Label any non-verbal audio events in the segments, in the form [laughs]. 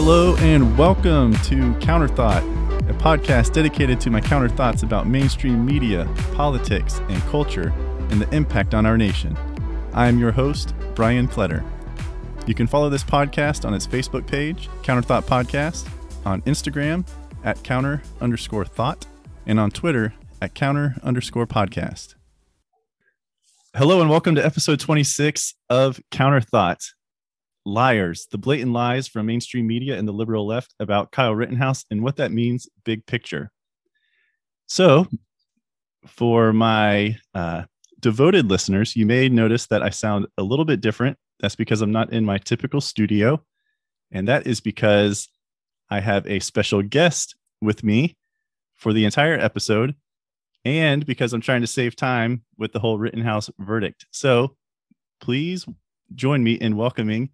Hello and welcome to Counterthought, a podcast dedicated to my counter thoughts about mainstream media, politics, and culture and the impact on our nation. I am your host, Brian Kletter. You can follow this podcast on its Facebook page, Counterthought Podcast, on Instagram at counter underscore thought, and on Twitter at counter underscore podcast. Hello and welcome to episode 26 of Counterthought liars, the blatant lies from mainstream media and the liberal left about Kyle Rittenhouse and what that means big picture. So, for my uh, devoted listeners, you may notice that I sound a little bit different. That's because I'm not in my typical studio. And that is because I have a special guest with me for the entire episode. And because I'm trying to save time with the whole Rittenhouse verdict. So please join me in welcoming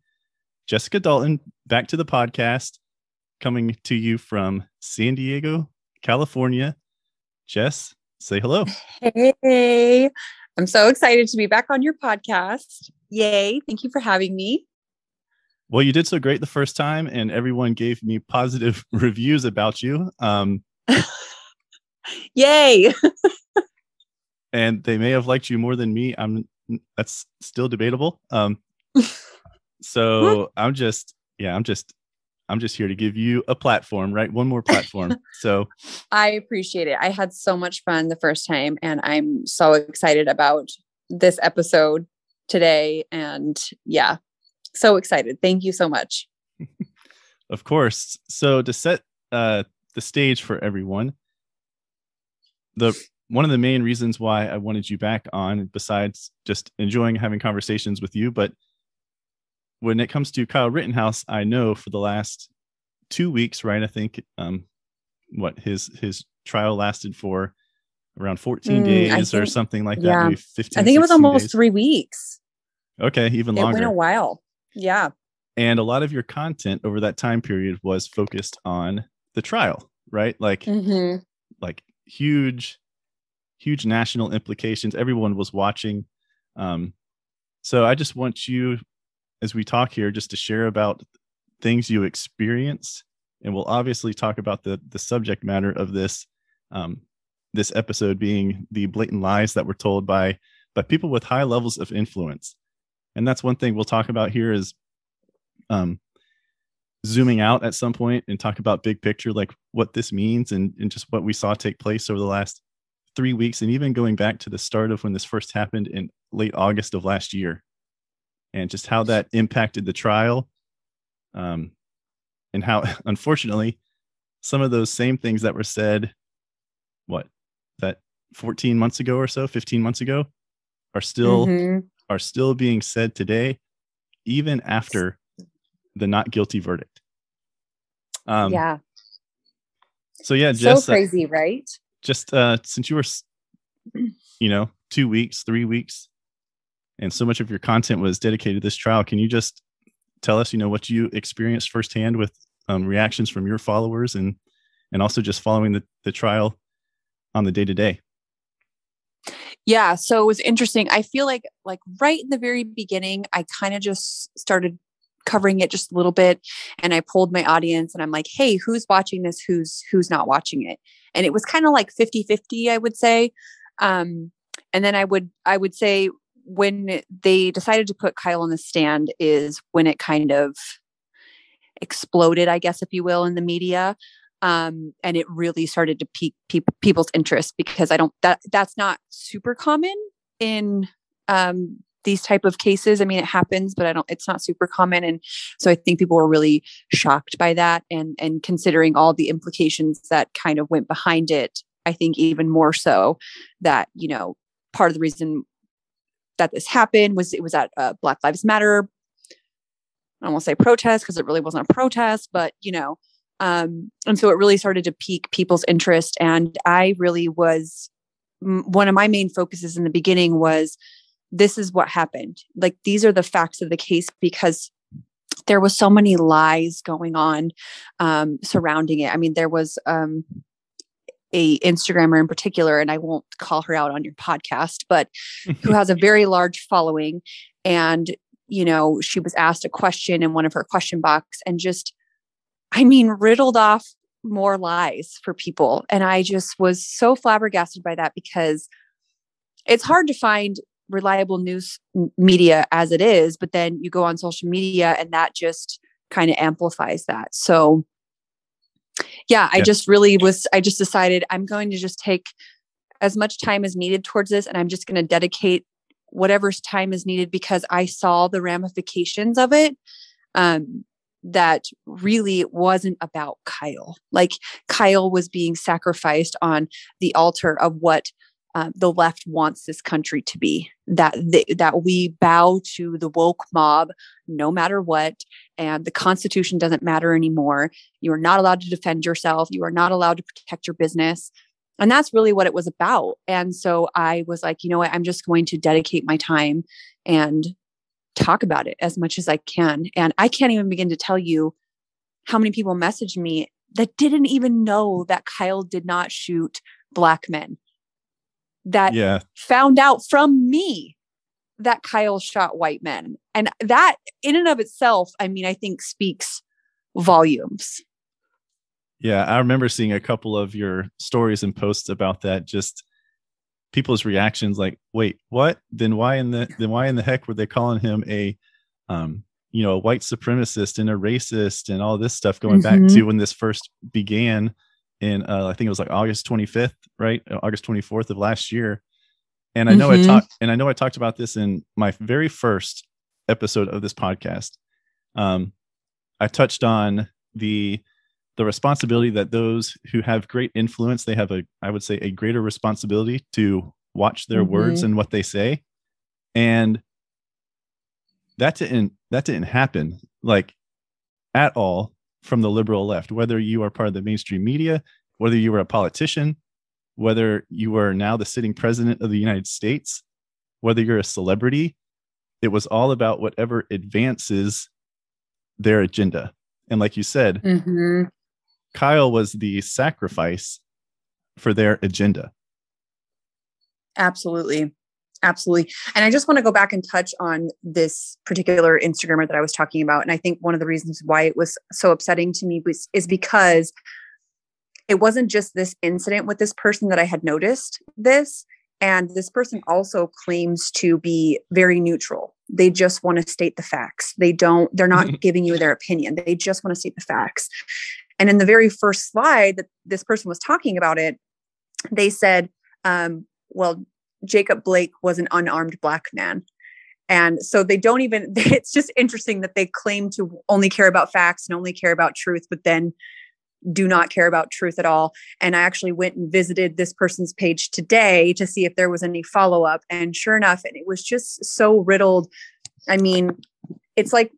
Jessica Dalton back to the podcast, coming to you from San Diego, California. Jess, say hello. Hey, I'm so excited to be back on your podcast. Yay. Thank you for having me. Well, you did so great the first time, and everyone gave me positive [laughs] reviews about you. Um, [laughs] Yay. and they may have liked you more than me. I'm that's still debatable. Um, [laughs] so I'm just, yeah, I'm just, I'm just here to give you a platform, right? One more platform. [laughs] so I appreciate it. I had so much fun the first time, and I'm so excited about this episode today. And yeah, so excited. Thank you so much. [laughs] of course. So to set uh, the stage for everyone, the one of the main reasons why I wanted you back on, besides just enjoying having conversations with you, but when it comes to Kyle Rittenhouse, I know for the last two weeks, right? I think um, what his his trial lasted for around 14 mm, days think, or something like that. Yeah. Maybe 15. I think it was almost days. three weeks. Okay, even it longer. It went a while. Yeah. And a lot of your content over that time period was focused on the trial, right? Like, mm-hmm. like huge, huge national implications. Everyone was watching. Um, so I just want you as we talk here just to share about things you experienced. And we'll obviously talk about the the subject matter of this um, this episode being the blatant lies that were told by by people with high levels of influence. And that's one thing we'll talk about here is um, zooming out at some point and talk about big picture like what this means and, and just what we saw take place over the last three weeks and even going back to the start of when this first happened in late august of last year and just how that impacted the trial um, and how [laughs] unfortunately some of those same things that were said what that 14 months ago or so 15 months ago are still mm-hmm. are still being said today even after the not guilty verdict. Um yeah. so yeah just so crazy uh, right? just uh since you were you know two weeks three weeks and so much of your content was dedicated to this trial. Can you just tell us, you know, what you experienced firsthand with um, reactions from your followers and and also just following the, the trial on the day to day? Yeah, so it was interesting. I feel like like right in the very beginning, I kind of just started covering it just a little bit and I pulled my audience and I'm like, "Hey, who's watching this? Who's who's not watching it?" And it was kind of like 50-50, I would say. Um and then I would I would say when they decided to put Kyle on the stand is when it kind of exploded, I guess, if you will, in the media. Um, and it really started to pique pe- people's interest because I don't that that's not super common in um, these type of cases. I mean, it happens, but I don't. It's not super common, and so I think people were really shocked by that, and and considering all the implications that kind of went behind it. I think even more so that you know part of the reason that this happened was it was at uh, Black Lives Matter. I won't say protest because it really wasn't a protest, but you know, um, and so it really started to pique people's interest. And I really was m- one of my main focuses in the beginning was this is what happened. Like these are the facts of the case because there was so many lies going on um, surrounding it. I mean, there was um, a Instagrammer in particular, and I won't call her out on your podcast, but who [laughs] has a very large following. And, you know, she was asked a question in one of her question box and just I mean, riddled off more lies for people. And I just was so flabbergasted by that because it's hard to find reliable news media as it is, but then you go on social media and that just kind of amplifies that. So, yeah, I just really was, I just decided I'm going to just take as much time as needed towards this and I'm just going to dedicate whatever time is needed because I saw the ramifications of it. Um, that really wasn't about Kyle. Like Kyle was being sacrificed on the altar of what uh, the left wants this country to be. That they, that we bow to the woke mob no matter what, and the Constitution doesn't matter anymore. You are not allowed to defend yourself. You are not allowed to protect your business. And that's really what it was about. And so I was like, you know what? I'm just going to dedicate my time and talk about it as much as I can. And I can't even begin to tell you how many people messaged me that didn't even know that Kyle did not shoot black men. That yeah. found out from me that Kyle shot white men. And that in and of itself, I mean, I think speaks volumes. Yeah, I remember seeing a couple of your stories and posts about that just people's reactions like wait what then why in the then why in the heck were they calling him a um you know a white supremacist and a racist and all this stuff going mm-hmm. back to when this first began in uh, i think it was like august 25th right? Uh, august 24th of last year. And i know mm-hmm. i talked and i know i talked about this in my very first episode of this podcast. Um i touched on the the responsibility that those who have great influence they have a i would say a greater responsibility to watch their mm-hmm. words and what they say. And that didn't that didn't happen like at all from the liberal left whether you are part of the mainstream media whether you were a politician whether you are now the sitting president of the united states whether you're a celebrity it was all about whatever advances their agenda and like you said mm-hmm. Kyle was the sacrifice for their agenda. Absolutely. Absolutely. And I just want to go back and touch on this particular Instagrammer that I was talking about. And I think one of the reasons why it was so upsetting to me was is because it wasn't just this incident with this person that I had noticed this. And this person also claims to be very neutral. They just want to state the facts. They don't, they're not [laughs] giving you their opinion. They just want to state the facts. And in the very first slide that this person was talking about it, they said, um, well, Jacob Blake was an unarmed black man. And so they don't even, [laughs] it's just interesting that they claim to only care about facts and only care about truth, but then do not care about truth at all. And I actually went and visited this person's page today to see if there was any follow up. And sure enough, and it was just so riddled. I mean, it's like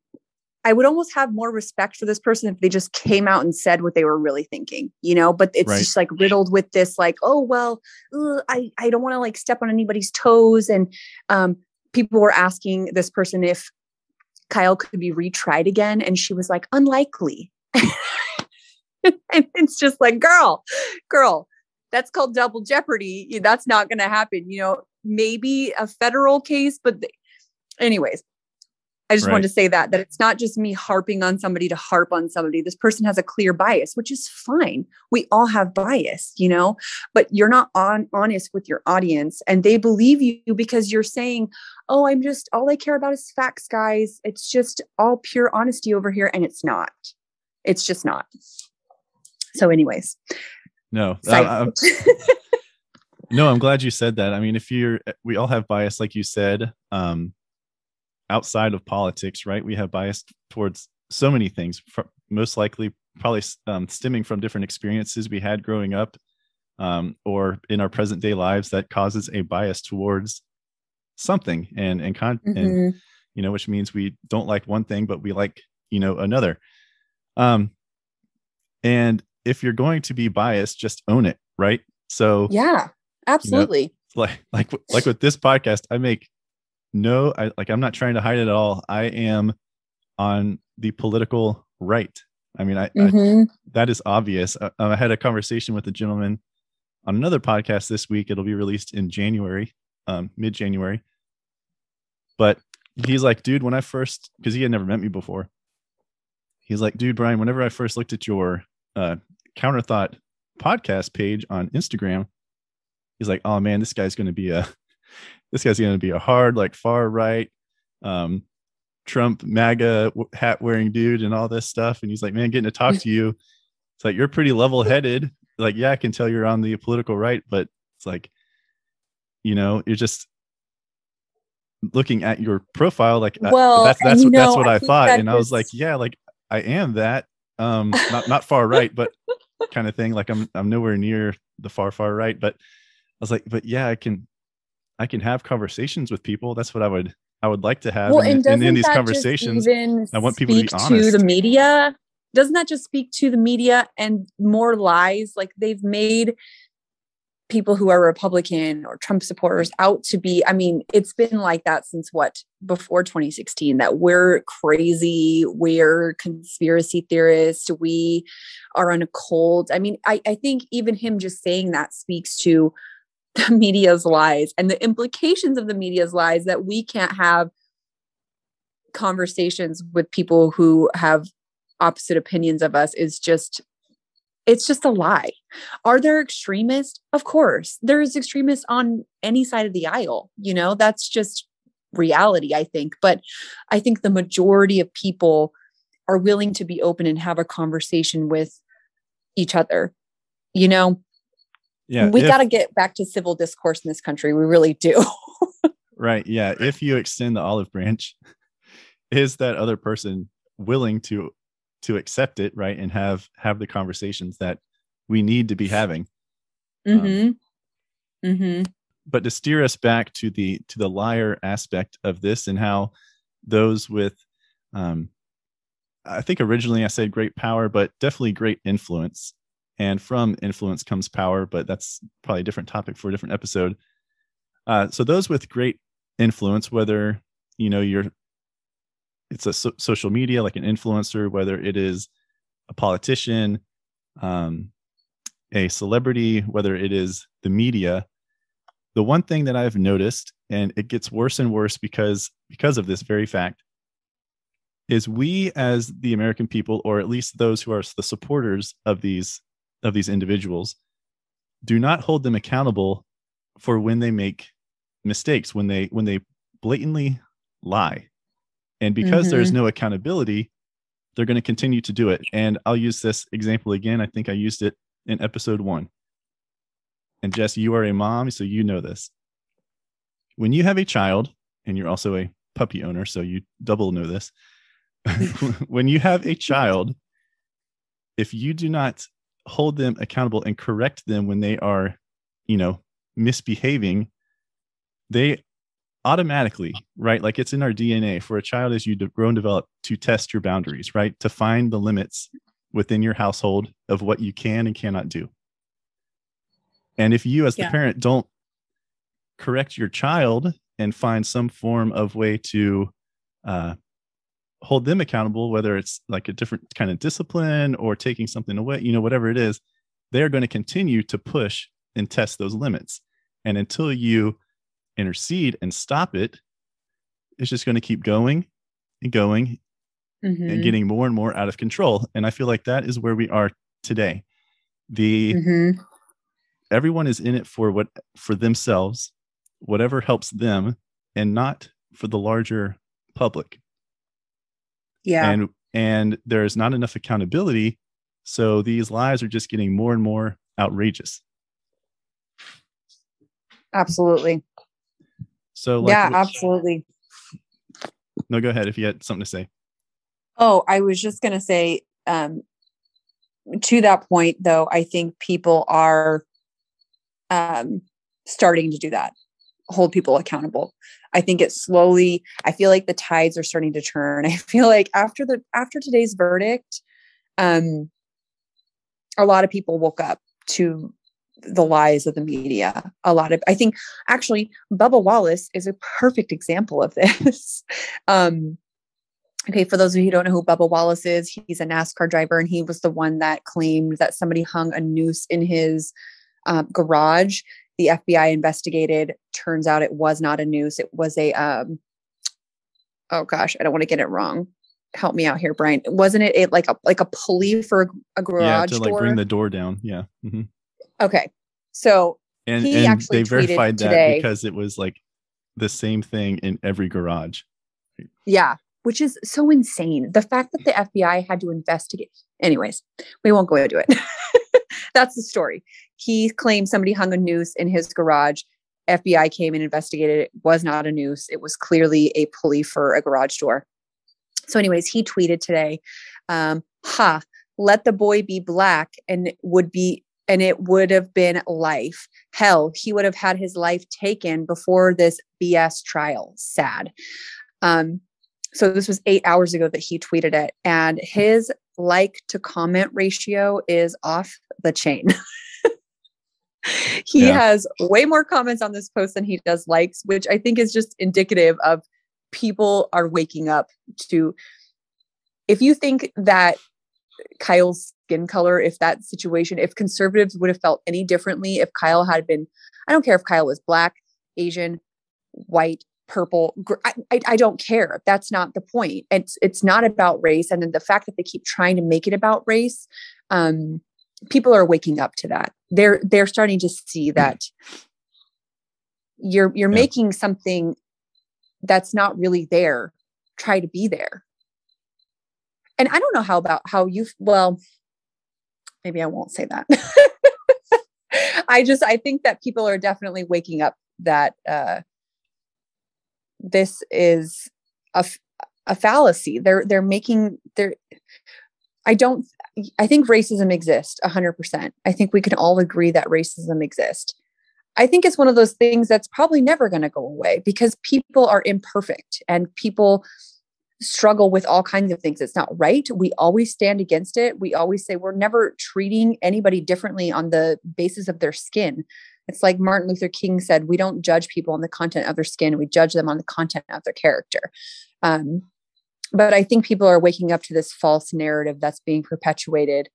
I would almost have more respect for this person if they just came out and said what they were really thinking, you know, but it's right. just like riddled with this, like, oh, well, ugh, I, I don't want to like step on anybody's toes. And um, people were asking this person if Kyle could be retried again. And she was like, unlikely. [laughs] and it's just like, girl, girl, that's called double jeopardy. That's not going to happen. You know, maybe a federal case, but th- anyways, I just right. wanted to say that that it's not just me harping on somebody to harp on somebody. This person has a clear bias, which is fine. We all have bias, you know, but you're not on honest with your audience and they believe you because you're saying, "Oh, I'm just all I care about is facts, guys. It's just all pure honesty over here." And it's not. It's just not. So anyways. No. I, [laughs] no, I'm glad you said that. I mean, if you're we all have bias like you said. Um outside of politics, right? We have bias towards so many things, most likely probably um, stemming from different experiences we had growing up um, or in our present day lives that causes a bias towards something and and, con- mm-hmm. and you know which means we don't like one thing but we like you know another um and if you're going to be biased just own it right so yeah absolutely you know, like like like with this podcast i make no, I like I'm not trying to hide it at all. I am on the political right. I mean, I, mm-hmm. I that is obvious. I, I, had a conversation with a gentleman on another podcast this week. It'll be released in January, um, mid January. But he's like, dude, when I first, because he had never met me before, he's like, dude, Brian, whenever I first looked at your uh, counterthought podcast page on Instagram, he's like, oh man, this guy's going to be a, this guy's going to be a hard, like far right, um, Trump MAGA hat wearing dude and all this stuff. And he's like, man, getting to talk to you, it's like, you're pretty level headed. Like, yeah, I can tell you're on the political right, but it's like, you know, you're just looking at your profile. Like, well, that's, that's, what, know, that's what I, I thought. And I was like, yeah, like I am that, um, [laughs] not, not far right, but kind of thing. Like I'm, I'm nowhere near the far, far right, but I was like, but yeah, I can, I can have conversations with people. That's what I would I would like to have well, in, in, in, these conversations. I want people to be honest. To the media, doesn't that just speak to the media and more lies? Like they've made people who are Republican or Trump supporters out to be. I mean, it's been like that since what before 2016. That we're crazy, we're conspiracy theorists, we are on a cold. I mean, I, I think even him just saying that speaks to the [laughs] media's lies and the implications of the media's lies that we can't have conversations with people who have opposite opinions of us is just it's just a lie. Are there extremists? Of course. There's extremists on any side of the aisle. You know, that's just reality, I think. But I think the majority of people are willing to be open and have a conversation with each other. You know, yeah we got to get back to civil discourse in this country we really do [laughs] right yeah if you extend the olive branch [laughs] is that other person willing to to accept it right and have have the conversations that we need to be having mm-hmm. Um, mm-hmm. but to steer us back to the to the liar aspect of this and how those with um i think originally i said great power but definitely great influence and from influence comes power but that's probably a different topic for a different episode. Uh, so those with great influence whether you know you're it's a so- social media like an influencer whether it is a politician um, a celebrity whether it is the media the one thing that i've noticed and it gets worse and worse because because of this very fact is we as the american people or at least those who are the supporters of these of these individuals do not hold them accountable for when they make mistakes when they when they blatantly lie. And because mm-hmm. there's no accountability they're going to continue to do it. And i'll use this example again. I think i used it in episode one. And jess you are a mom so you know this. When you have a child and you're also a puppy owner so you double know this. [laughs] [laughs] When you have a child if you do not hold them accountable and correct them when they are, you know, misbehaving, they automatically, right? Like it's in our DNA for a child as you grow and develop to test your boundaries, right? To find the limits within your household of what you can and cannot do. And if you, as yeah. the parent, don't correct your child and find some form of way to uh, hold them accountable, whether it's like a different kind of discipline or taking something away, you know, whatever it is, they're going to continue to push and test those limits. And until you intercede and stop it, it's just going to keep going and going mm-hmm. and getting more and more out of control. And I feel like that is where we are today. The mm-hmm. everyone is in it for what for themselves, whatever helps them, and not for the larger public yeah. And and there's not enough accountability. So these lies are just getting more and more outrageous. Absolutely. So like, yeah absolutely. No go ahead if you had something to say. Oh i was just going to say um to that point though i think people are um starting to do that. Hold people accountable I think it slowly, I feel like the tides are starting to turn. [laughs] I feel like after the after today's verdict, um, a lot of people woke up to the lies of the media. A lot of I think actually Bubba Wallace is a perfect example of [laughs] this. um, okay, for those of you who don't know who Bubba Wallace is, he's a NASCAR driver and he was the one that claimed that somebody hung a noose in his uh, garage the FBI investigated. Turns out it was not a noose. It was a, um, oh gosh, I don't want to get it wrong. help me out here, Brian. Wasn't it, it like a like a pulley for a, garage yeah, to like door? bring the door down. Yeah. hmm okay, so And, He and actually they verified that today- because it was like the same thing in every garage. yeah, which is so insane. The fact that the FBI had to investigate. Anyways, we won't go into it. [laughs] That's the story. He claimed somebody hung a noose in his garage. FBI came and investigated. It was not a noose. It was clearly a pulley for a garage door. So, anyways, he tweeted today, um, "Ha, let the boy be black, and would be." And it would have been life. Hell, he would have had his life taken before this BS trial. Sad. Um, so this was eight hours ago that he tweeted it, and his like to comment ratio is off the chain. [laughs] [laughs] he Yeah. has way more comments on this post than he does likes, which I think is just indicative of people are waking up to. If you think that Kyle's skin color, if that situation, if conservatives would have felt any differently, if Kyle had been, I don't care if Kyle was black, Asian, white, purple, I, I, I don't care. That's not the point. It's it's not about race, and then the fact that they keep trying to make it about race, um, people are waking up to that. They're they're starting to see that you're you're Yeah. making something that's not really there. Try to be there. And i don't know how about how you well maybe i won't say that. [laughs] I just i think that people are definitely waking up that uh this is a, a fallacy. They're they're making they're i don't i think racism exists 100% i think we can all agree that racism exists i think it's one of those things that's probably never going to go away because people are imperfect and people struggle with all kinds of things. It's not right. We always stand against it. We always say we're never treating anybody differently on the basis of their skin. It's like Martin Luther King said, we don't judge people on the content of their skin, we judge them on the content of their character. Um, but I think people are waking up to this false narrative that's being perpetuated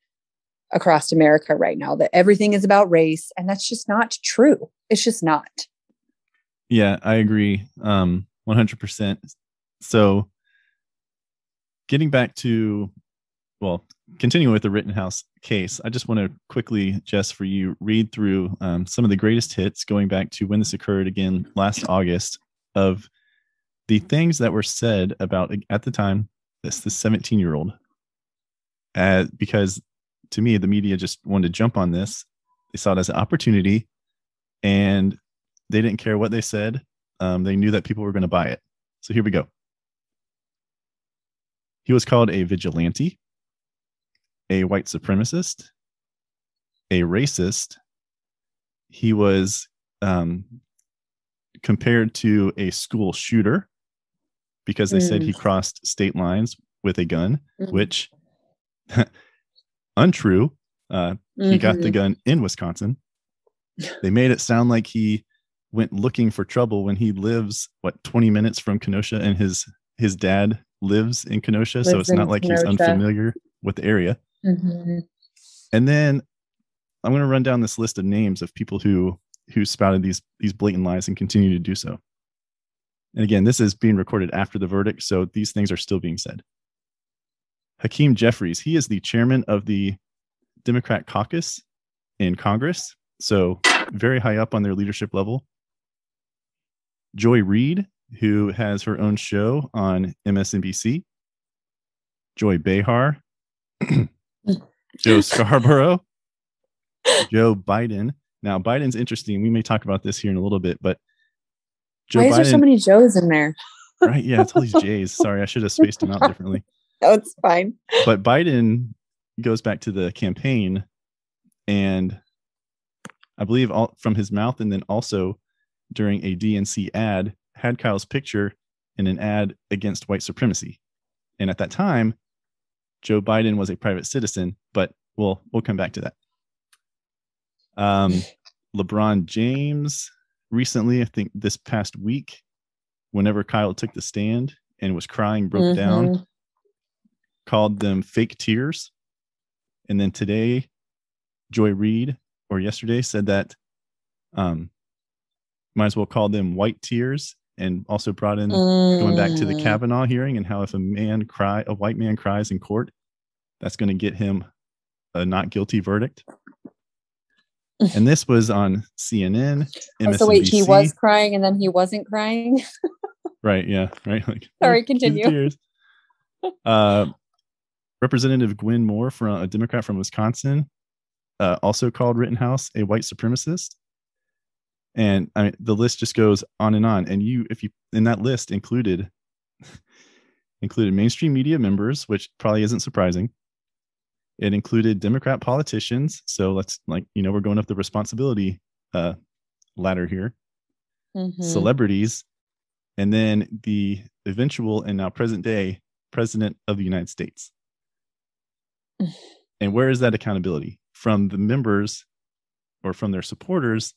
across America right now that everything is about race. And that's just not true. It's just not. Yeah, I agree. Um, 100%. So, getting back to, well, continuing with the Rittenhouse case, I just want to quickly, Jess, for you, read through um, some of the greatest hits going back to when this occurred again last August of the things that were said about at the time this the 17 year old. Uh, because to me, the media just wanted to jump on this. They saw it as an opportunity, and they didn't care what they said. Um, they knew that people were going to buy it. So here we go. He was called a vigilante, a white supremacist, a racist. He was um, compared to a school shooter because they said he crossed state lines with a gun, Mhm. which [laughs] untrue. Uh, he got the Mhm. gun in Wisconsin. They made it sound like he went looking for trouble when he lives what 20 minutes from Kenosha and his his dad lives in Kenosha, so it's not like he's unfamiliar with the area. Mhm. And then I'm going to run down this list of names of people who who spouted these these blatant lies and continue to do so. And again, this is being recorded after the verdict, so these things are still being said. Hakeem Jeffries, he is the chairman of the Democrat caucus in Congress, so very high up on their leadership level. Joy Reid, who has her own show on MSNBC. Joy Behar, [clears throat] Joe Scarborough, Joe Biden. Now, Biden's interesting. We may talk about this here in a little bit, but Joe Why is Biden, there so many Joes in there? [laughs] right? Yeah, it's all these J's. Sorry, I should have spaced them out differently. [laughs] Oh, it's fine. But Biden goes back to the campaign, and I believe all from his mouth, and then also during a DNC ad, had Kyle's picture in an ad against white supremacy. And at that time, Joe Biden was a private citizen, but we'll we'll come back to that. Um, [laughs] LeBron James recently, I think this past week, whenever Kyle took the stand and was crying, broke down, Mhm. called them fake tears. And then today, Joy Reid, or yesterday, said that um, might as well call them white tears and also brought in going back to the Mm. Kavanaugh hearing and how if a man cry a white man cries in court, that's going to get him a not guilty verdict. [laughs] and this was on CNN, MSNBC. Oh, so wait, he was crying and then he wasn't crying. [laughs] right, yeah, right. Like Sorry, [laughs] "Oh, continue." tears." Uh, Representative Gwen Moore, from a Democrat from Wisconsin, uh, also called Rittenhouse a white supremacist. And I mean, the list just goes on and on. And you, if you, in that list included, included mainstream media members, which probably isn't surprising. It included Democrat politicians. So let's like, you know, we're going up the responsibility uh, ladder here. Mhm. Celebrities, and then the eventual and now present day president of the United States. [sighs] and where is that accountability from the members or from their supporters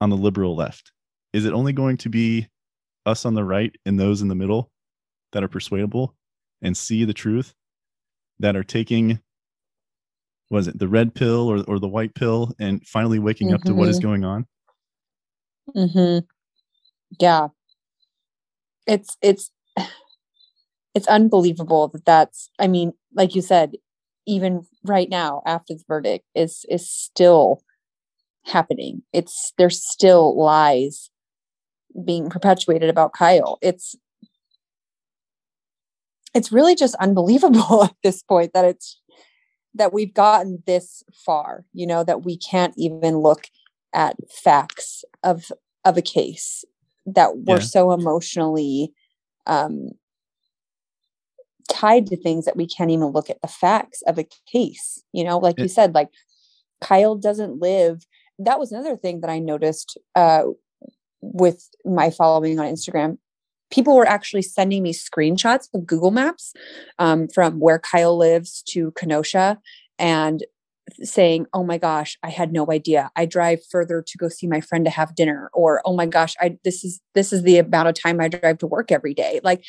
on the liberal left? Is it only going to be us on the right and those in the middle that are persuadable and see the truth that are taking was it the red pill or, or the white pill and finally waking up to what is Mhm. going on hmm Yeah. It's it's it's unbelievable that that's I mean, like you said, even right now after the verdict is is still happening. It's there's still lies being perpetuated about Kyle. It's it's really just unbelievable [laughs] at this point that it's that we've gotten this far, you know, that we can't even look at facts of of a case that we're Yeah. so emotionally um tied to things that we can't even look at the facts of a case you know like you said like kyle doesn't live. That was another thing that i noticed uh with my following on instagram people were actually sending me screenshots of google maps um, from where kyle lives to kenosha and saying, "Oh my gosh, I had no idea. I drive further to go see my friend to have dinner," or "Oh my gosh, I this is this is the amount of time I drive to work every day." Like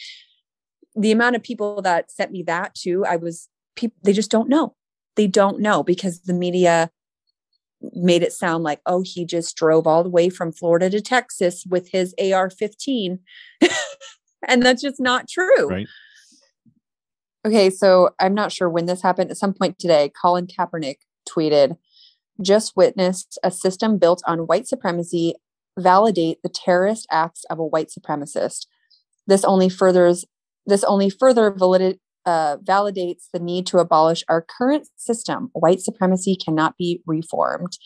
the amount of people that sent me that too, I was people they just don't know. They don't know because the media made it sound like, "Oh, he just drove all the way from Florida to Texas with his AR-15." [laughs] and that's just not true. right Okay, so I'm not sure when this happened. At some point today, Colin Kaepernick tweeted, just witnessed a system built on white supremacy validate the terrorist acts of a white supremacist. This only furthers this only further uh, validates the need to abolish our current system. White supremacy cannot be reformed.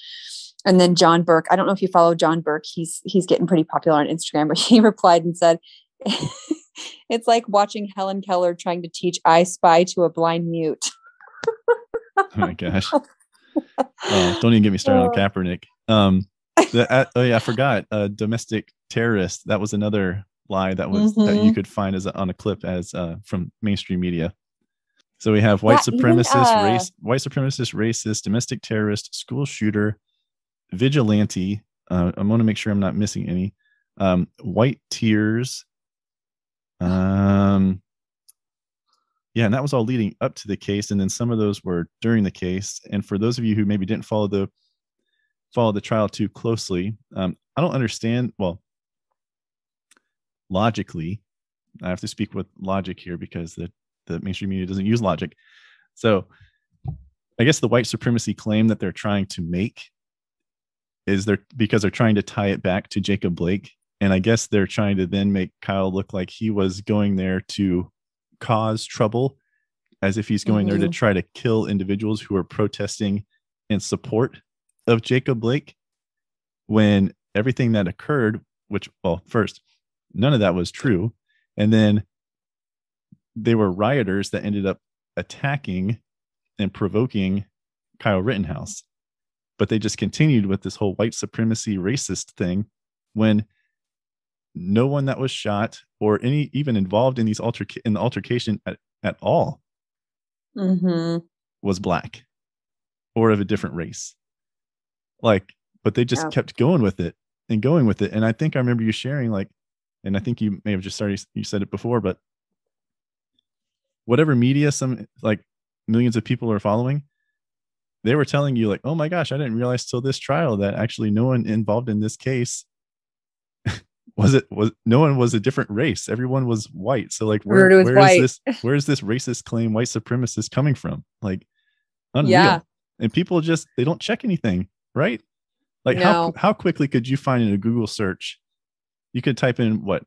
And then John Burke, I don't know if you follow John Burke. He's he's getting pretty popular on Instagram, but [laughs] he replied and said, [laughs] "It's like watching Helen Keller trying to teach I Spy to a blind mute." [laughs] oh my gosh [laughs] oh, don't even get me started on Oh. Kaepernick. Um, the, uh, oh yeah, I forgot. Uh, domestic terrorist. That was another lie that was that you Mhm. could find as a, on a clip as uh, from mainstream media. So we have white even, supremacist, uh, race, white supremacist, racist, domestic terrorist, school shooter, vigilante. Uh, I want to make sure I'm not missing any. Um, white tears. Um, yeah, and that was all leading up to the case, and then some of those were during the case. And for those of you who maybe didn't follow the follow the trial too closely, um, I don't understand. Well, logically, I have to speak with logic here because the the mainstream media doesn't use logic. So, I guess the white supremacy claim that they're trying to make is they're because they're trying to tie it back to Jacob Blake, and I guess they're trying to then make Kyle look like he was going there to cause trouble as if he's going there to Mhm. try to kill individuals who are protesting in support of Jacob Blake when everything that occurred which well first none of that was true and then they were rioters that ended up attacking and provoking Kyle Rittenhouse but they just continued with this whole white supremacy racist thing when no one that was shot or any even involved in these alterca- in the altercation at, at all hmm was black or of a different race. Like but they just Yeah. kept going with it and going with it. And i think i remember you sharing like and i think you may have just started you said it before but whatever media some like millions of people are following they were telling you like oh my gosh i didn't realize till this trial that actually no one involved in this case was it was no one was a different race. Everyone was white. So like where, where is this where's this racist claim white supremacist coming from? Like unreal. Yeah. and people just they don't check anything right? Like how No. how quickly could you find in a google search you could type in what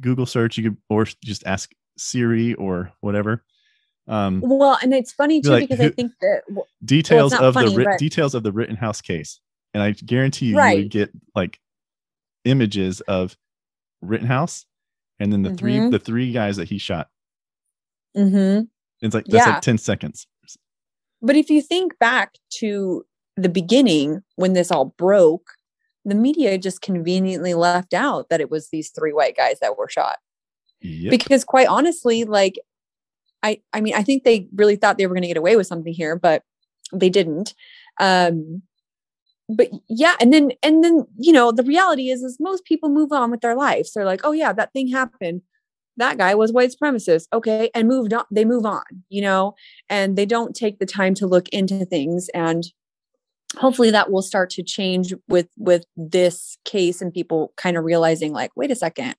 google search you could or just ask siri or whatever. Um Well, and it's funny too like, because who- I think that w- details not of funny, the but- details of the Rittenhouse case, and I guarantee you, you would get like images of Rittenhouse, and then the three Mhm. the three guys that he shot. Mhm. It's like that's Yeah. like ten seconds. But if you think back to the beginning when this all broke, the media just conveniently left out that it was these three white guys that were shot. Yep. Because quite honestly, like I I mean, I think they really thought they were going to get away with something here, but they didn't. Um but yeah, and then and then you know, the reality is is most people move on with their lives. They're like, "Oh yeah, that thing happened. That guy was white supremacist." Okay, and moved on. They move on, you know, and they don't take the time to look into things and hopefully that will start to change with with this case and people kind of realizing like wait a second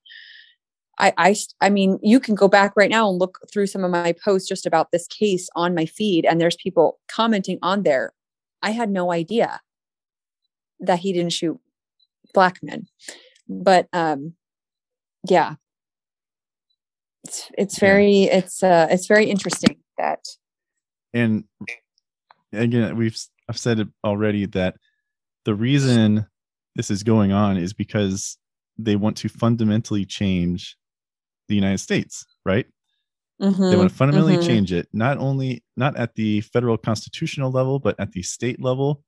I, I I mean you can go back right now and look through some of my posts just about this case on my feed and there's people commenting on there i had no idea that he didn't shoot black men but um yeah it's it's Yeah. very it's uh it's very interesting that and again we've i've said it already that the reason this is going on is because they want to fundamentally change the united states right they Mhm, want to fundamentally mhm. change it not only not at the federal constitutional level but at the state level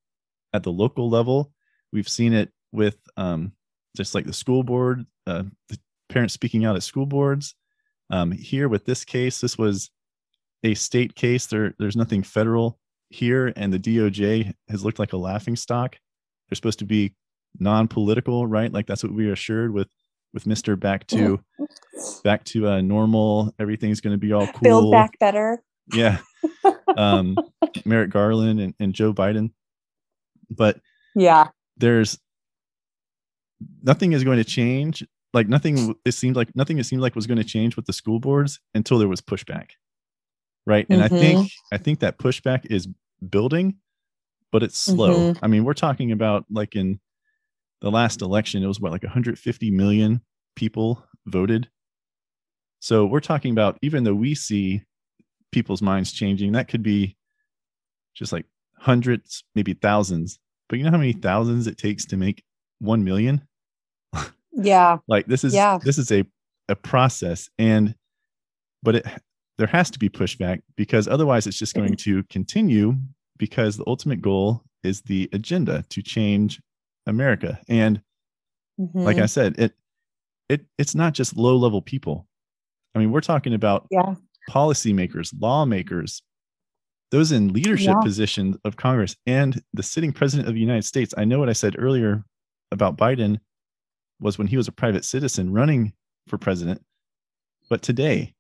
at the local level we've seen it with um, just like the school board uh, the parents speaking out at school boards. Um, here with this case this was a state case. There there's nothing federal here and the doj has looked like a laughing stock. They're supposed to be non-political right? Like that's what we were assured with with mr back to back to uh, normal. Everything's going to be all cool. build back better. Yeah. [laughs] Um merrick garland and, and joe biden. But yeah there's nothing is going to change like nothing it seemed like nothing it seemed like was going to change with the school boards until there was pushback right? And i think i think that pushback is building but it's slow. Mhm. i mean we're talking about like in the last election it was what like 150 million people voted? So we're talking about even though we see people's minds changing that could be just like hundreds maybe thousands but you know how many thousands it takes to make 1 million? Yeah. [laughs] Like this is Yeah. this is a a process and but it there has to be pushback because otherwise it's just going mm-hmm. to continue because the ultimate goal is the agenda to change america. And like mm-hmm. i said it it it's not just low level people. I mean we're talking about yeah. policymakers lawmakers those in leadership Yeah. positions of congress and the sitting president of the united states i know what i said earlier about biden was when he was a private citizen running for president but today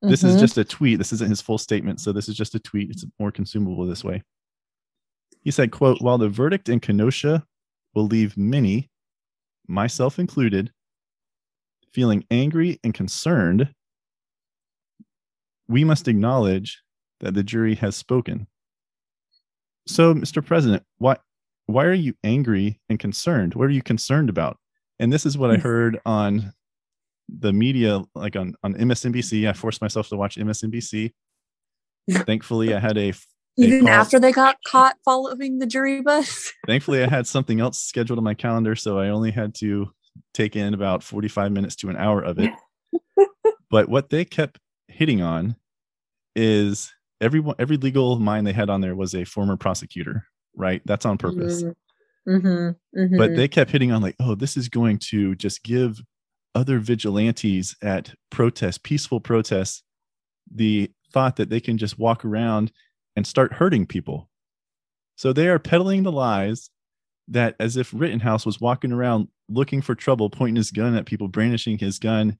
this is Mhm. just a tweet this isn't his full statement so this is just a tweet it's more consumable this way he said quote while the verdict in kenosha will leave many myself included feeling angry and concerned we must acknowledge that the jury has spoken. So mr president why why are you angry and concerned? What are you concerned about? And this is what i mm. heard on the media like on on msnbc i forced myself to watch msnbc [laughs] thankfully i had a even after they got caught following the jury bus? [laughs] Thankfully i had something else scheduled on my calendar so i only had to take in about 45 minutes to an hour of it. [laughs] But what they kept hitting on is everyone every legal mind they had on there was a former prosecutor right? That's on purpose. Mm-hmm. but they kept hitting on like oh this is going to just give other vigilantes at protests peaceful protests the thought that they can just walk around and start hurting people. So they are peddling the lies that as if rittenhouse was walking around looking for trouble pointing his gun at people brandishing his gun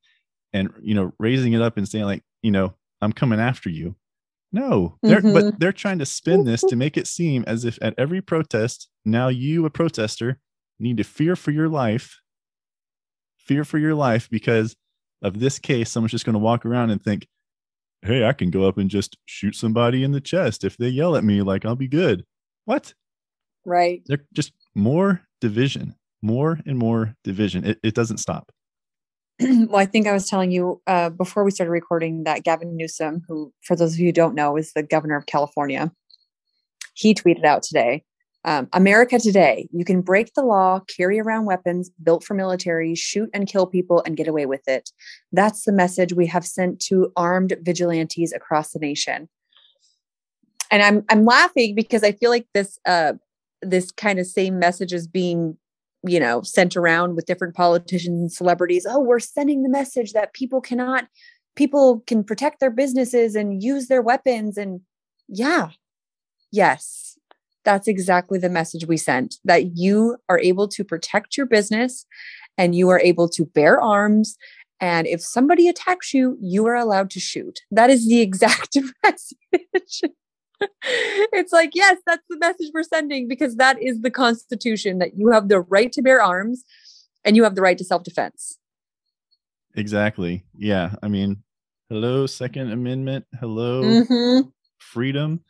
and you know raising it up and saying like you know i'm coming after you no they're Mhm. but they're trying to spin this to make it seem as if at every protest now you a protester need to fear for your life fear for your life because of this case. Someone's just going to walk around and think, hey, I can go up and just shoot somebody in the chest. If they yell at me, like, I'll be good. What? Right. They're just more division, more and more division. It, it doesn't stop. [clears throat] well, I think I was telling you uh, before we started recording that Gavin Newsom, who, for those of you who don't know, is the governor of California, he tweeted out today um, America today, you can break the law, carry around weapons built for military, shoot and kill people, and get away with it. That's the message we have sent to armed vigilantes across the nation. And I'm I'm laughing because I feel like this uh, this kind of same message is being you know sent around with different politicians and celebrities oh we're sending the message that people cannot people can protect their businesses and use their weapons and yeah. Yes. That's exactly the message we sent that you are able to protect your business and you are able to bear arms and if somebody attacks you you are allowed to shoot. That is the exact [laughs] message [laughs] it's like, yes, that's the message we're sending because that is the Constitution that you have the right to bear arms and you have the right to self defense. Exactly. Yeah. I mean, hello, Second Amendment. Hello, mm-hmm. freedom.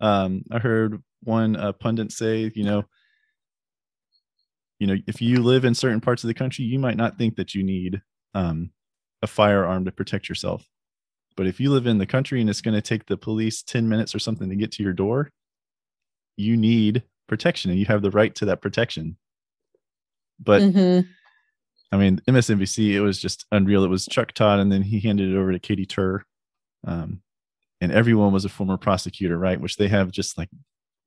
Um, I heard one uh, pundit say, you know, you know, if you live in certain parts of the country, you might not think that you need um, a firearm to protect yourself. But if you live in the country and it's going to take the police 10 minutes or something to get to your door, you need protection and you have the right to that protection. But mm-hmm. I mean, MSNBC, it was just unreal. It was Chuck Todd, and then he handed it over to Katie Tur. Um, and everyone was a former prosecutor, right? Which they have just like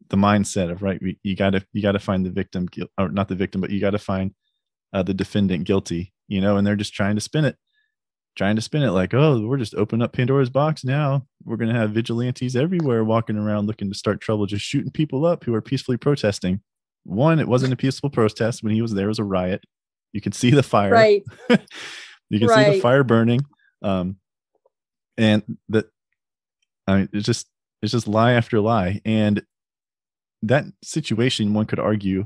the mindset of right. You got to you got to find the victim, or not the victim, but you got to find uh, the defendant guilty, you know. And they're just trying to spin it trying to spin it like, oh, we're just opening up Pandora's box now. We're going to have vigilantes everywhere walking around looking to start trouble, just shooting people up who are peacefully protesting. One, it wasn't a peaceful protest. When he was there, it was a riot. You could see the fire. Right. [laughs] you can right. see the fire burning. Um, and that, I mean, it's just, it's just lie after lie. And that situation, one could argue,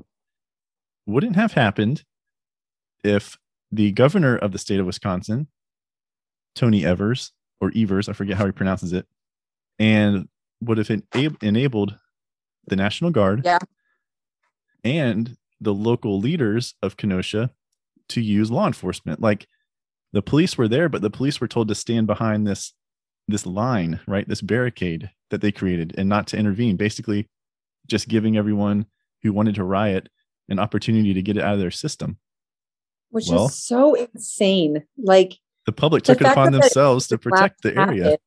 wouldn't have happened if the governor of the state of Wisconsin Tony Evers or Evers, I forget how he pronounces it, and would have enabled the National Guard yeah. and the local leaders of Kenosha to use law enforcement. Like the police were there, but the police were told to stand behind this this line, right? This barricade that they created and not to intervene. Basically, just giving everyone who wanted to riot an opportunity to get it out of their system. Which well, is so insane. Like the public took the it upon themselves to protect the area.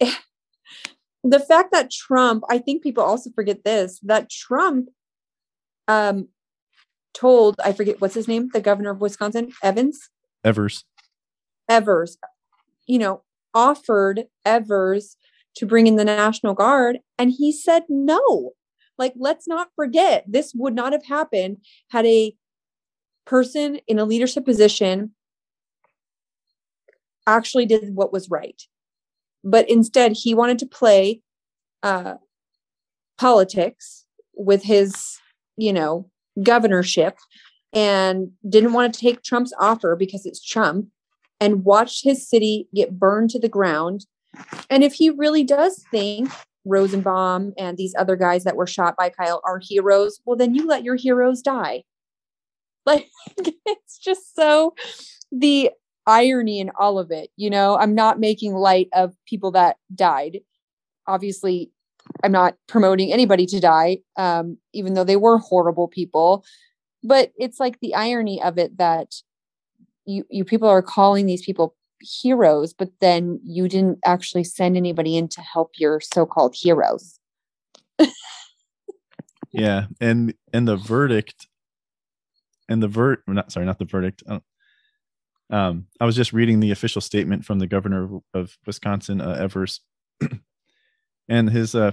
[laughs] The fact that Trump, I think people also forget this, that Trump um told, I forget what's his name, the governor of Wisconsin, Evans? Evers. Evers, you know, offered Evers to bring in the National Guard, and he said no. Like, let's not forget, this would not have happened had a person in a leadership position actually did what was right. But instead, he wanted to play uh, politics with his, you know, governorship and didn't want to take Trump's offer because it's Trump and watched his city get burned to the ground. And if he really does think Rosenbaum and these other guys that were shot by Kyle are heroes, well, then you let your heroes die. [laughs] Like, it's just so the irony in all of it. You know, I'm not making light of people that died. Obviously, I'm not promoting anybody to die, um, even though they were horrible people. But it's like the irony of it that you you people are calling these people heroes, but then you didn't actually send anybody in to help your so-called heroes. [laughs] yeah, and and the verdict and the vert not sorry, not the verdict. Um, I was just reading the official statement from the governor of, of Wisconsin, uh, Evers, [clears throat] and his, uh,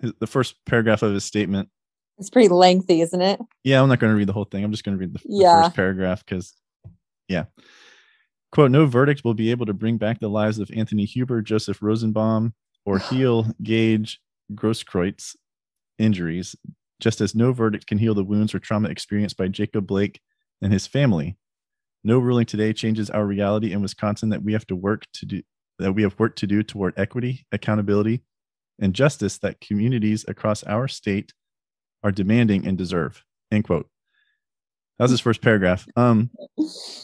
his, the first paragraph of his statement. It's pretty lengthy, isn't it? Yeah, I'm not going to read the whole thing. I'm just going to read the, yeah. the first paragraph because, yeah. Quote: No verdict will be able to bring back the lives of Anthony Huber, Joseph Rosenbaum, or [sighs] heal Gage Grosskreutz injuries, just as no verdict can heal the wounds or trauma experienced by Jacob Blake and his family No ruling today changes our reality in Wisconsin that we have to work to do that we have work to do toward equity, accountability, and justice that communities across our state are demanding and deserve. End quote. That was his first paragraph. Um,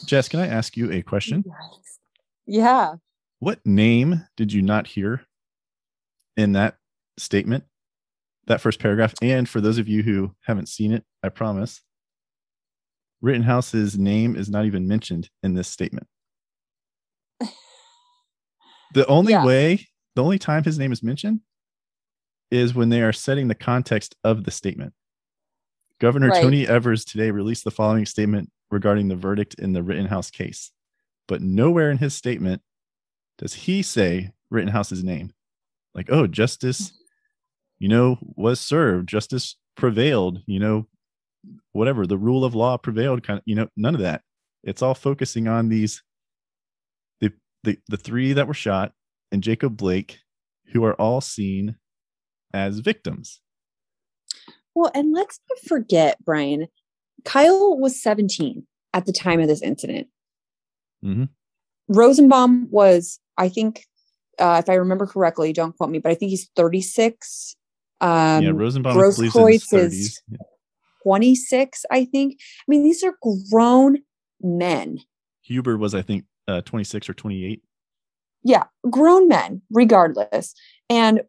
Jess, can I ask you a question? [laughs] Yeah. What name did you not hear in that statement, that first paragraph? And for those of you who haven't seen it, I promise, Rittenhouse's name is not even mentioned in this statement. [laughs] The only Yeah. way, the only time his name is mentioned is when they are setting the context of the statement. Governor Right. Tony Evers today released the following statement regarding the verdict in the Rittenhouse case. But nowhere in his statement does he say Rittenhouse's name. Like, oh, justice, mm-hmm. you know, was served, justice prevailed, you know, whatever, the rule of law prevailed, kind of, you know, none of that. It's all focusing on these the the the three that were shot and Jacob Blake, who are all seen as victims. Well, and let's not forget, Brian, Kyle was 17 at the time of this incident. Mhm. Rosenbaum was, I think, uh, if I remember correctly, don't quote me, but I think he's 36. Um, yeah, Rosenbaum believe, is in his Grosskreutz is Yeah. 26, I think. I mean, these are grown men. Huber was, I think, uh, 26 or 28. Yeah, grown men, regardless. And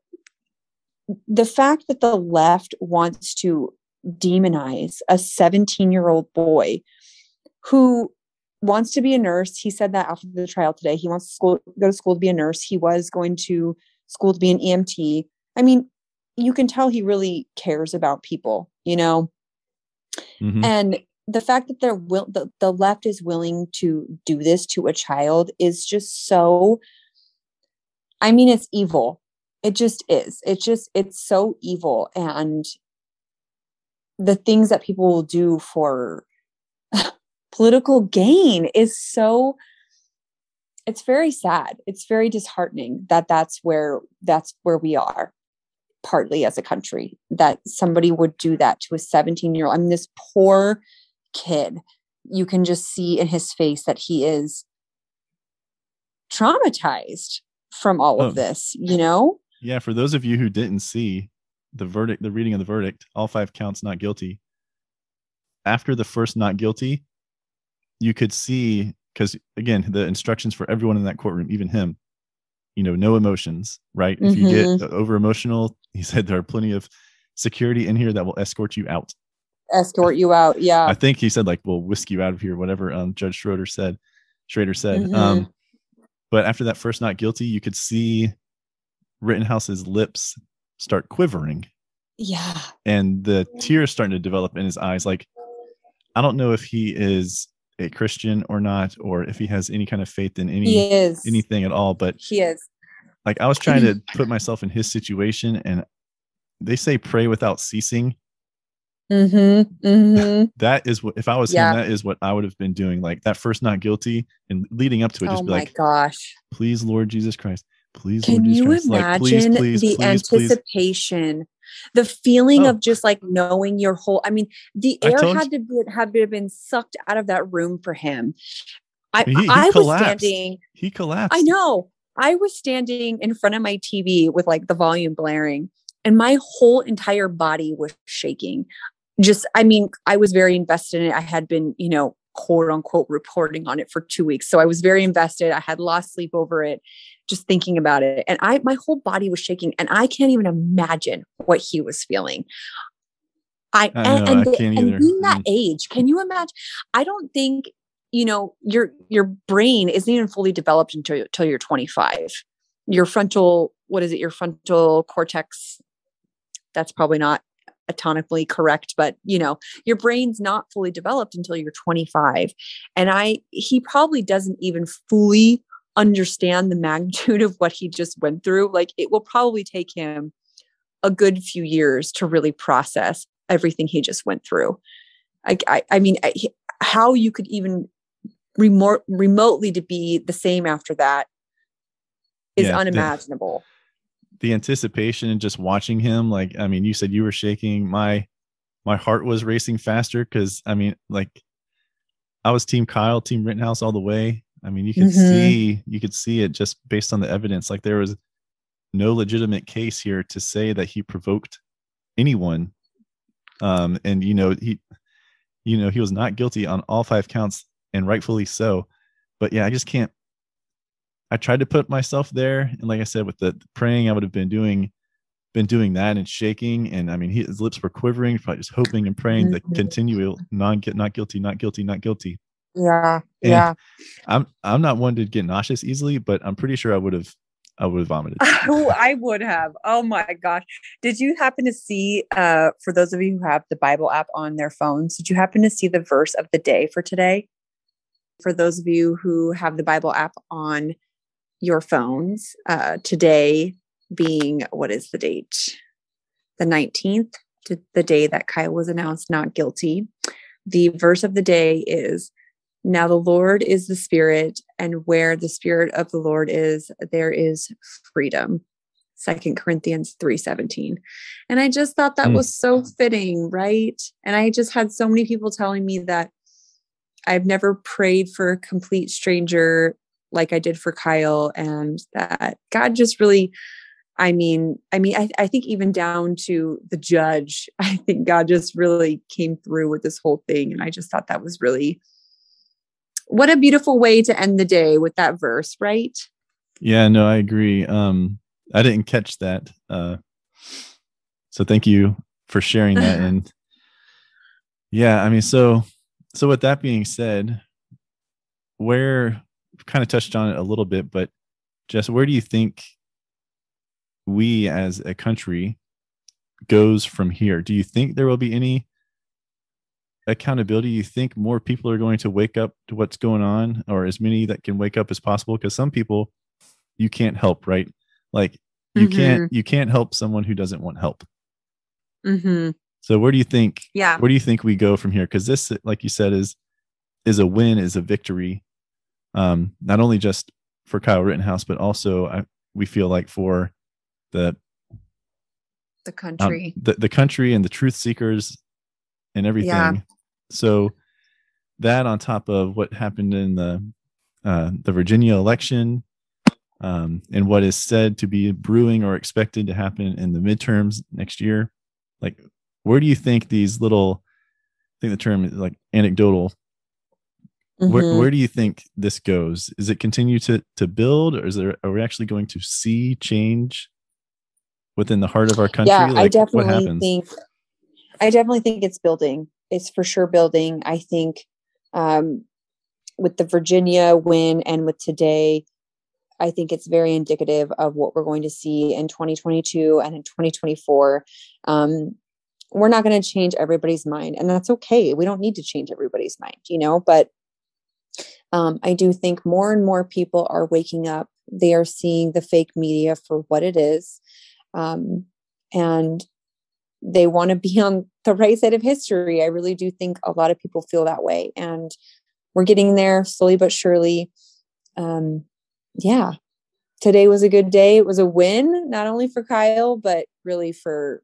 the fact that the left wants to demonize a 17 year old boy who wants to be a nurse. He said that after the trial today. He wants to school, go to school to be a nurse. He was going to school to be an EMT. I mean, you can tell he really cares about people, you know? Mhm. and the fact that they're will the, the left is willing to do this to a child is just so i mean it's evil. It just is. It just it's so evil. And the things that people will do for [laughs] political gain is so it's very sad. It's very disheartening that that's where that's where we are partly as a country that somebody would do that to a 17 year old i mean this poor kid you can just see in his face that he is traumatized from all Oh. of this you know Yeah, for those of you who didn't see the verdict, the reading of the verdict, all five counts not guilty. After the first not guilty, you could see because again, the instructions for everyone in that courtroom, even him, you know, no emotions, right? If you get over emotional, he said there are plenty of security in here that will escort you out. escort you out yeah I think he said like we'll whisk you out of here, whatever um Judge Schroeder said, Schrader said. Mhm. Um, but after that first not guilty, you could see Rittenhouse's lips start quivering yeah and the tears starting to develop in his eyes. Like, I don't know if he is a Christian or not, or if he has any kind of faith in any anything at all. But he is like, I was trying to [clears throat] put myself in his situation, and they say pray without ceasing. mm-hmm mm-hmm [laughs] That is what if I was Yeah. him, that is what I would have been doing. Like that first not guilty and leading up to it, oh just be my like, gosh please, Lord Jesus Christ, please, Can Lord Jesus you Christ. Like, please, imagine please, the please. anticipation, the feeling Oh. of just like knowing your whole? I mean, the air had to be, had to have been sucked out of that room for him. I, He- he I was standing. He collapsed. I know. I was standing in front of my TV with like the volume blaring, and my whole entire body was shaking. Just, I mean, I was very invested in it. I had been, you know, quote unquote reporting on it for two weeks. So I was very invested. I had lost sleep over it, just thinking about it. And I, my whole body was shaking, and I can't even imagine what he was feeling. I, I and, know, and, I the- and being that Mm. age, can you imagine? I don't think you know your your brain isn't even fully developed until until you're 25 your frontal what is it your frontal cortex that's probably not atonically correct but you know your brain's not fully developed until you're 25 and i he probably doesn't even fully understand the magnitude of what he just went through like it will probably take him a good few years to really process everything he just went through. I i, I mean I, how you could even remote remotely to be the same after that is Yeah, the- unimaginable. The anticipation and just watching him like i mean you said you were shaking. My my heart was racing faster because i mean like I was team Kyle, team Rittenhouse all the way. I mean, you could Mhm. see you could see it just based on the evidence. Like there was no legitimate case here to say that he provoked anyone. Um, and you know, he you know, he was not guilty on all five counts and rightfully so. But yeah, I just can't I tried to put myself there. And like I said, with the praying, I would have been doing been doing that and shaking. And I mean, he, his lips were quivering, probably just hoping and praying that Mhm. continual non not guilty, not guilty, not guilty. Yeah. And- Yeah. I'm I'm not one to get nauseous easily, but I'm pretty sure I would have I would have vomited. [laughs] Oh, I would have. Oh my gosh. Did you happen to see, uh, for those of you who have the Bible app on their phones, did you happen to see the verse of the day for today? For those of you who have the Bible app on your phones, uh, today being what is the date? The 19th, the day that Kyle was announced not guilty. The verse of the day is now the Lord is the Spirit, and where the Spirit of the Lord is, there is freedom. Second Corinthians 3:17. And I just thought that Mm. was so fitting, right? And I just had so many people telling me that I've never prayed for a complete stranger like I did for Kyle, and that God just really I mean, I mean, I, I think even down to the judge, [laughs] I think God just really came through with this whole thing. And I just thought that was really what a beautiful way to end the day with that verse, right? Yeah, no, I agree. Um, I didn't catch that. Uh, so thank you for sharing that. [laughs] and yeah, I mean, so so with that being said, where kind of touched on it a little bit, but Jess, where do you think we as a country goes from here? Do you think there will be any accountability? You think more people are going to wake up to what's going on, or as many that can wake up as possible? Because some people you can't help, right? Like you can't you can't help someone who doesn't want help. Mm-hmm. So where do you think Yeah. where do you think we go from here? Because this, like you said, is is a win, is a victory. Um, not only just for Kyle Rittenhouse, but also I, we feel like for the The um, country. the, the country and the truth seekers and everything. Yeah. So that on top of what happened in the uh, the Virginia election, um, and what is said to be brewing or expected to happen in the midterms next year, like where do you think these little, I think the term is like anecdotal. Where Mhm. where do you think this goes? Is it continue to to build, or is there are we actually going to see change within the heart of our country? yeah, I Like, what definitely think I definitely think it's building. It's for sure building. I think um, with the Virginia win and with today, I think it's very indicative of what we're going to see in 2022 and in 2024. Um, we're not going to change everybody's mind, and that's okay. We don't need to change everybody's mind, you know, but um, I do think more and more people are waking up. They are seeing the fake media for what it is. Um, and they want to be on the right side of history. I really do think a lot of people feel that way. And we're getting there slowly but surely. Um, yeah. Today was a good day. It was a win, not only for Kyle, but really for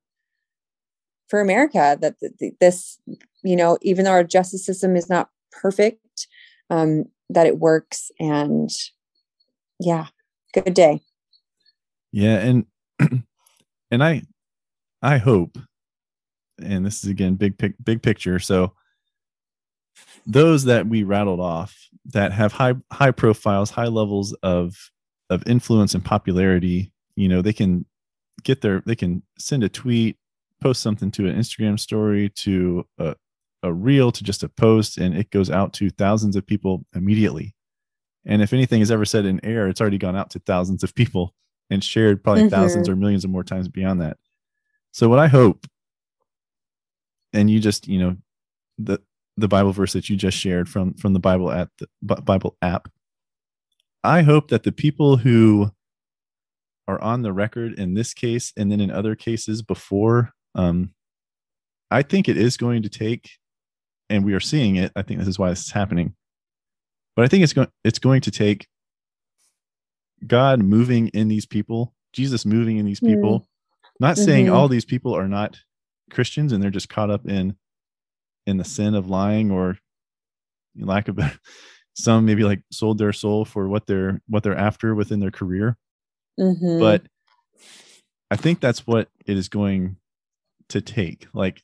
for America that th- th- this, you know, even though our justice system is not perfect, um, that it works. And yeah, good day. Yeah, and [clears throat] and I I hope, and this is again big pic, big picture. So those that we rattled off that have high high profiles, high levels of of influence and popularity, you know, they can get their they can send a tweet, post something to an Instagram story, to a a reel, to just a post, and it goes out to thousands of people immediately. And if anything is ever said in air, it's already gone out to thousands of people and shared probably Mhm. thousands or millions or more times beyond that. So what I hope, and you just you know, the the Bible verse that you just shared from from the Bible at the Bible app, I hope that the people who are on the record in this case and then in other cases before, um, I think it is going to take, and we are seeing it. I think this is why this is happening. But I think it's going it's going to take God moving in these people, Jesus moving in these Mm. Not saying Mhm. all these people are not Christians and they're just caught up in in the sin of lying or lack of [laughs] some maybe like sold their soul for what they're what they're after within their career. Mhm. But I think that's what it is going to take. Like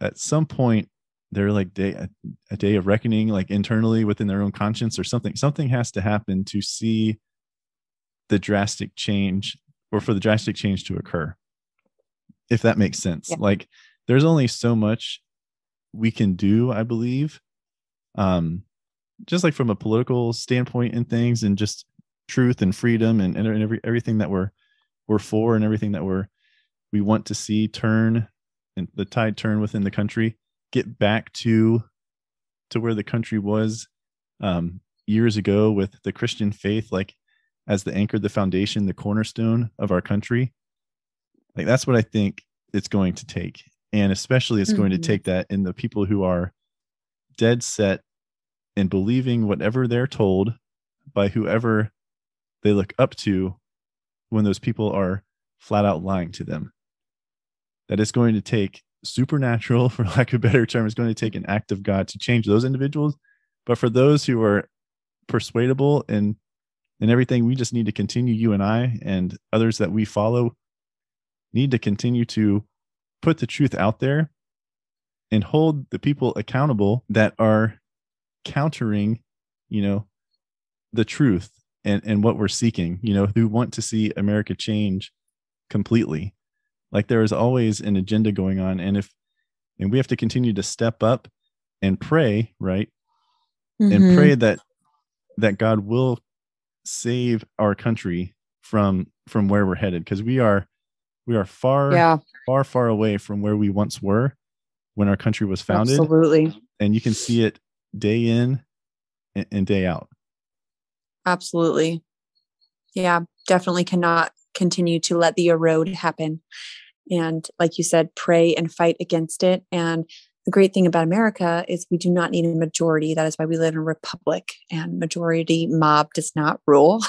at some point, they're like day a, a day of reckoning, like internally within their own conscience or something. Something has to happen to see the drastic change or for the drastic change to occur. If that makes sense. Yeah. Like there's only so much we can do, I believe. Um, just like from a political standpoint and things and just truth and freedom and, and every, everything that we're we're for and everything that we're we want to see turn and the tide turn within the country get back to to where the country was um years ago with the christian faith like as the anchor the foundation the cornerstone of our country like that's what i think it's going to take and especially it's going to Mhm. take that in the people who are dead set in believing whatever they're told by whoever they look up to when those people are flat out lying to them. That it's going to take supernatural, [laughs] for lack of a better term, it's going to take an act of God to change those individuals. But for those who are persuadable and and everything, we just need to continue, you and I and others that we follow, need to continue to put the truth out there and hold the people accountable that are countering, you know, the truth and and what we're seeking you know who want to see america change completely like there is always an agenda going on and if and we have to continue to step up and pray right and Mhm. pray that that god will save our country from from where we're headed because we are we are far Yeah, far far away from where we once were when our country was founded absolutely. and you can see it day in and, and day out Absolutely. Yeah, definitely cannot continue to let the erode happen. And like you said, pray and fight against it. And the great thing about America is we do not need a majority. That is why we live in a republic and majority mob does not rule.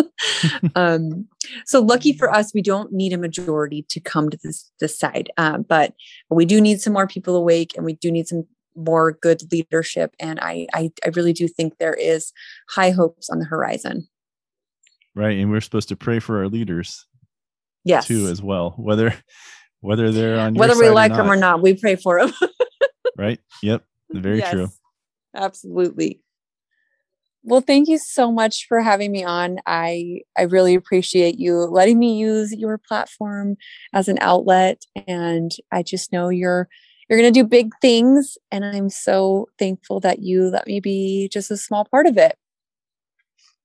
[laughs] um, so lucky for us, we don't need a majority to come to this, this side. Um, but we do need some more people awake and we do need some more good leadership. And I, I, I really do think there is high hopes on the horizon. right and we're supposed to pray for our leaders Yes. too as well whether whether they're on your Whether we like them or not, we pray for them. [laughs] right yep very true Absolutely. Well, thank you so much for having me on. I I really appreciate you letting me use your platform as an outlet and I just know you're you're going to do big things and I'm so thankful that you let me be just a small part of it.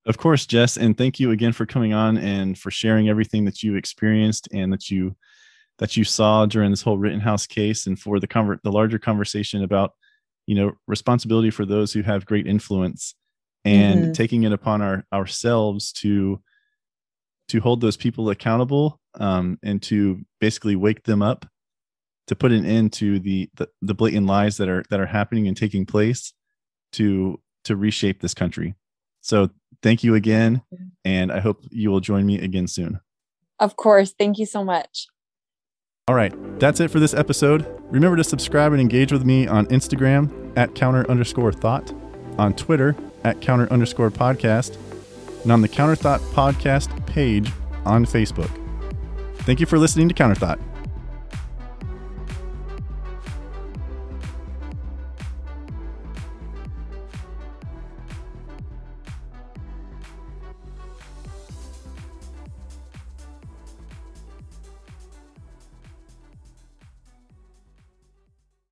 of course jess and thank you again for coming on and for sharing everything that you experienced and that you that you saw during this whole rittenhouse case and for the conver- the larger conversation about you know responsibility for those who have great influence and Mhm. taking it upon our ourselves to to hold those people accountable um, and to basically wake them up to put an end to the, the the blatant lies that are that are happening and taking place to to reshape this country so thank you again and i hope you will join me again soon Of course. Thank you so much. All right that's it for this episode. Remember to subscribe and engage with me on instagram at counter underscore thought on twitter at counter underscore podcast and on the counter thought podcast page on facebook. Thank you for listening to counter thought